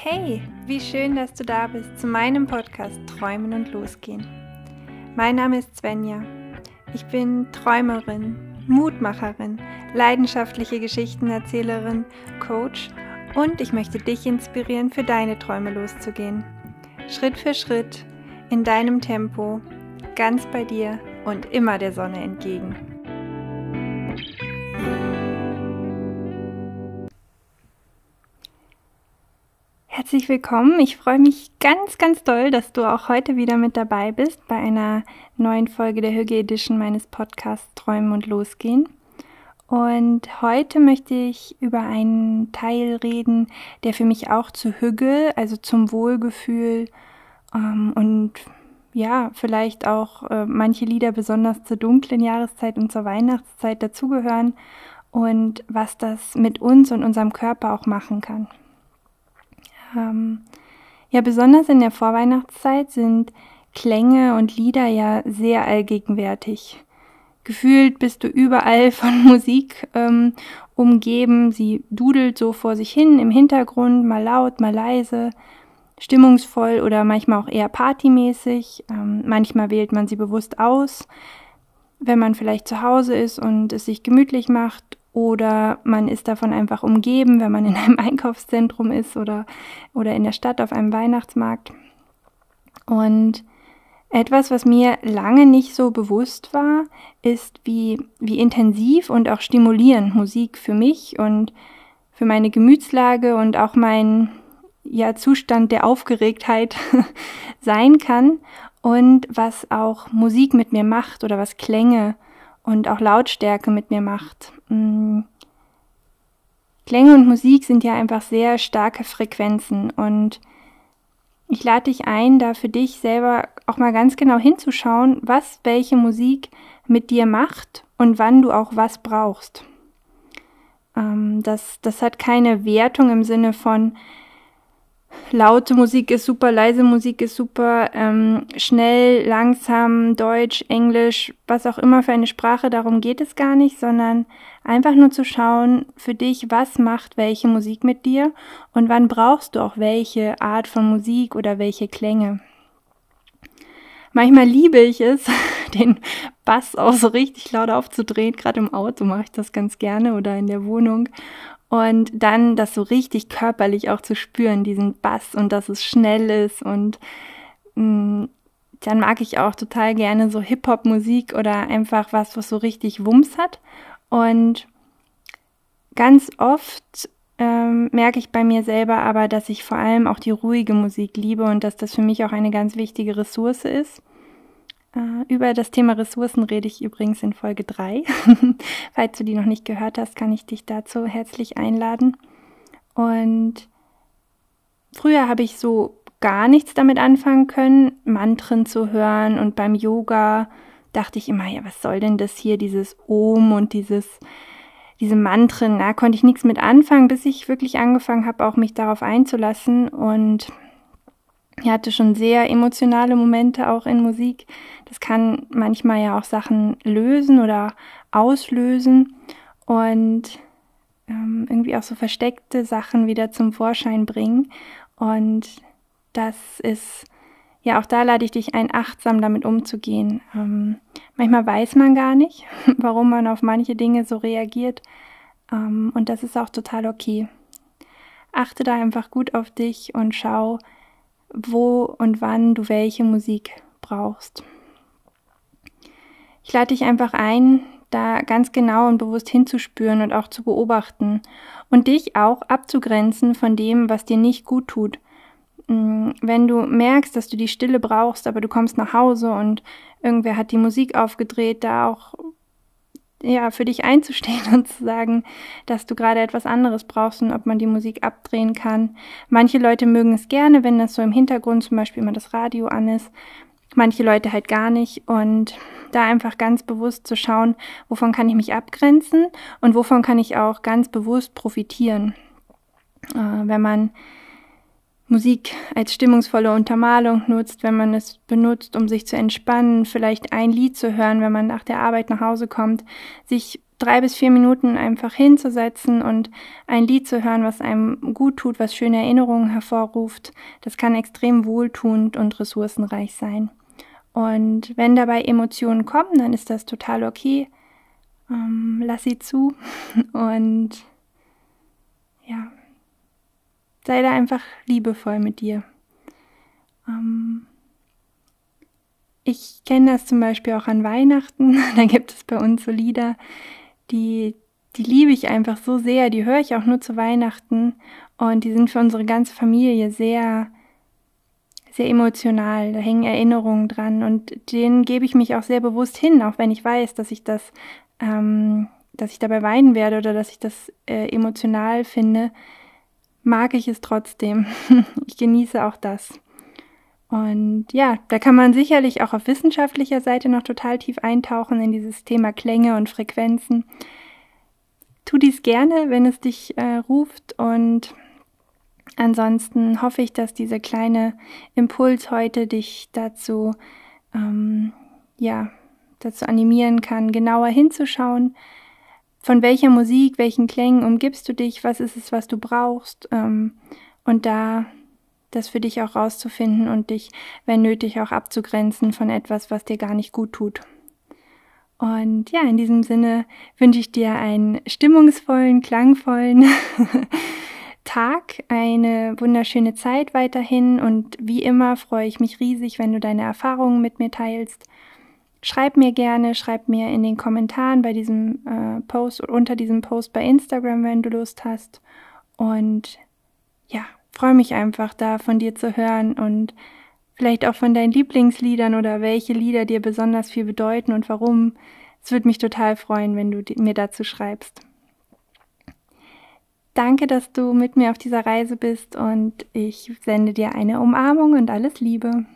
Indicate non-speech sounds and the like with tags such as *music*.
Hey, wie schön, dass du da bist zu meinem Podcast Träumen und Losgehen. Mein Name ist Svenja. Ich bin Träumerin, Mutmacherin, leidenschaftliche Geschichtenerzählerin, Coach und ich möchte dich inspirieren, für deine Träume loszugehen. Schritt für Schritt, in deinem Tempo, ganz bei dir und immer der Sonne entgegen. Herzlich willkommen. Ich freue mich ganz, ganz doll, dass du auch heute wieder mit dabei bist bei einer neuen Folge der Hüge Edition meines Podcasts Träumen und Losgehen. Und heute möchte ich über einen Teil reden, der für mich auch zu Hüge, also zum Wohlgefühl ähm, und ja, vielleicht auch äh, manche Lieder besonders zur dunklen Jahreszeit und zur Weihnachtszeit dazugehören und was das mit uns und unserem Körper auch machen kann. Ähm, ja, besonders in der Vorweihnachtszeit sind Klänge und Lieder ja sehr allgegenwärtig. Gefühlt bist du überall *laughs* von Musik ähm, umgeben. Sie dudelt so vor sich hin im Hintergrund, mal laut, mal leise, stimmungsvoll oder manchmal auch eher partymäßig. Ähm, manchmal wählt man sie bewusst aus, wenn man vielleicht zu Hause ist und es sich gemütlich macht oder man ist davon einfach umgeben, wenn man in einem *laughs* Einkaufszentrum ist oder, oder in der Stadt auf einem Weihnachtsmarkt. Und etwas, was mir lange nicht so bewusst war, ist, wie, wie intensiv und auch stimulierend Musik für mich und für meine Gemütslage und auch mein ja, Zustand der Aufgeregtheit *laughs* sein kann und was auch Musik mit mir macht oder was Klänge und auch Lautstärke mit mir macht. Mm. Klänge und Musik sind ja einfach sehr starke Frequenzen und ich lade dich ein, da für dich selber auch mal ganz genau hinzuschauen, was welche Musik mit dir macht und wann du auch was brauchst. Ähm, das, das hat keine Wertung im Sinne von, laute Musik ist super, leise Musik ist super, ähm, schnell, langsam, Deutsch, Englisch, was auch immer für eine Sprache, darum geht es gar nicht, sondern einfach nur zu schauen für dich, was macht welche Musik mit dir und wann brauchst du auch welche Art von Musik oder welche Klänge. Manchmal liebe ich es, *laughs* den Bass auch so richtig laut aufzudrehen. Gerade im Auto mache ich das ganz gerne oder in der Wohnung. Und dann das so richtig körperlich auch zu spüren, diesen Bass und dass es schnell ist. Und mh, mm, dann mag ich auch total gerne so Hip-Hop-Musik oder einfach was, was so richtig Wumms hat. Und ganz oft ähm, merke ich bei mir selber aber, dass ich vor allem auch die ruhige Musik liebe und dass das für mich auch eine ganz wichtige Ressource ist. Äh, über das Thema Ressourcen rede ich übrigens in Folge 3. *laughs* Falls du die noch nicht gehört hast, kann ich dich dazu herzlich einladen. Und früher habe ich so gar nichts damit anfangen können, Mantren zu hören und beim Yoga dachte ich immer, ja, was soll denn das hier, dieses Om und dieses diese Mantren, da konnte ich nichts mit anfangen, bis ich wirklich angefangen habe, auch mich darauf einzulassen und ich hatte schon sehr emotionale Momente auch in Musik. Das kann manchmal ja auch Sachen lösen oder auslösen und ähm, irgendwie auch so versteckte Sachen wieder zum Vorschein bringen. Und das ist, ja, auch da lade ich dich ein, achtsam damit umzugehen. Ähm, manchmal weiß man gar nicht, *laughs* warum man auf manche Dinge so reagiert. Ähm, und das ist auch total okay. Achte da einfach gut auf dich und schau, wo und wann du welche Musik brauchst. Ich lade dich einfach ein, da ganz genau und bewusst hinzuspüren und auch zu beobachten und dich auch abzugrenzen von dem, was dir nicht gut tut. Mm, wenn du merkst, dass du die Stille brauchst, aber du kommst nach Hause und irgendwer hat die Musik aufgedreht, da auch ja, für dich einzustehen *laughs* und zu sagen, dass du gerade etwas anderes brauchst und ob man die Musik abdrehen kann. Manche Leute mögen es gerne, wenn das so im Hintergrund zum Beispiel immer das Radio an ist. Manche Leute halt gar nicht und da einfach ganz bewusst zu schauen, wovon kann ich mich abgrenzen und wovon kann ich auch ganz bewusst profitieren. Äh, wenn man Musik als stimmungsvolle Untermalung nutzt, wenn man es benutzt, um sich zu entspannen, vielleicht ein Lied zu hören, wenn man nach der Arbeit nach Hause kommt, sich drei bis vier Minuten einfach hinzusetzen und ein Lied zu hören, was einem gut tut, was schöne Erinnerungen hervorruft, das kann extrem wohltuend und ressourcenreich sein. Und wenn dabei Emotionen kommen, dann ist das total okay. Ähm, lass sie zu *laughs* und ja, sei da einfach liebevoll mit dir. Ähm, ich kenne das zum Beispiel auch an Weihnachten. *laughs* Da gibt es bei uns so Lieder, die, die liebe ich einfach so sehr. Die höre ich auch nur zu Weihnachten. Und die sind für unsere ganze Familie sehr, sehr emotional. Da hängen Erinnerungen dran. Und denen gebe ich mich auch sehr bewusst hin, auch wenn ich weiß, dass ich das, ähm, dass ich dabei weinen werde oder dass ich das äh, emotional finde, mag ich es trotzdem. *laughs* ich genieße auch das. Und ja, da kann man sicherlich auch auf wissenschaftlicher Seite noch total tief eintauchen in dieses Thema Klänge und Frequenzen. Tu dies gerne, wenn es dich äh, ruft und ansonsten hoffe ich, dass dieser kleine Impuls heute dich dazu, ähm, ja, dazu animieren kann, genauer hinzuschauen, von welcher Musik, welchen Klängen umgibst du dich, was ist es, was du brauchst ähm, und da das für dich auch rauszufinden und dich, wenn nötig, auch abzugrenzen von etwas, was dir gar nicht gut tut. Und ja, in diesem Sinne wünsche ich dir einen stimmungsvollen, klangvollen *laughs* Tag, eine wunderschöne Zeit weiterhin und wie immer freue ich mich riesig, wenn du deine Erfahrungen mit mir teilst. Schreib mir gerne, schreib mir in den Kommentaren bei diesem äh, Post oder unter diesem Post bei Instagram, wenn du Lust hast. Und ja, freue mich einfach da von dir zu hören und vielleicht auch von deinen Lieblingsliedern oder welche Lieder dir besonders viel bedeuten und warum. Es würde mich total freuen, wenn du mir dazu schreibst. Danke, dass du mit mir auf dieser Reise bist und ich sende dir eine Umarmung und alles Liebe.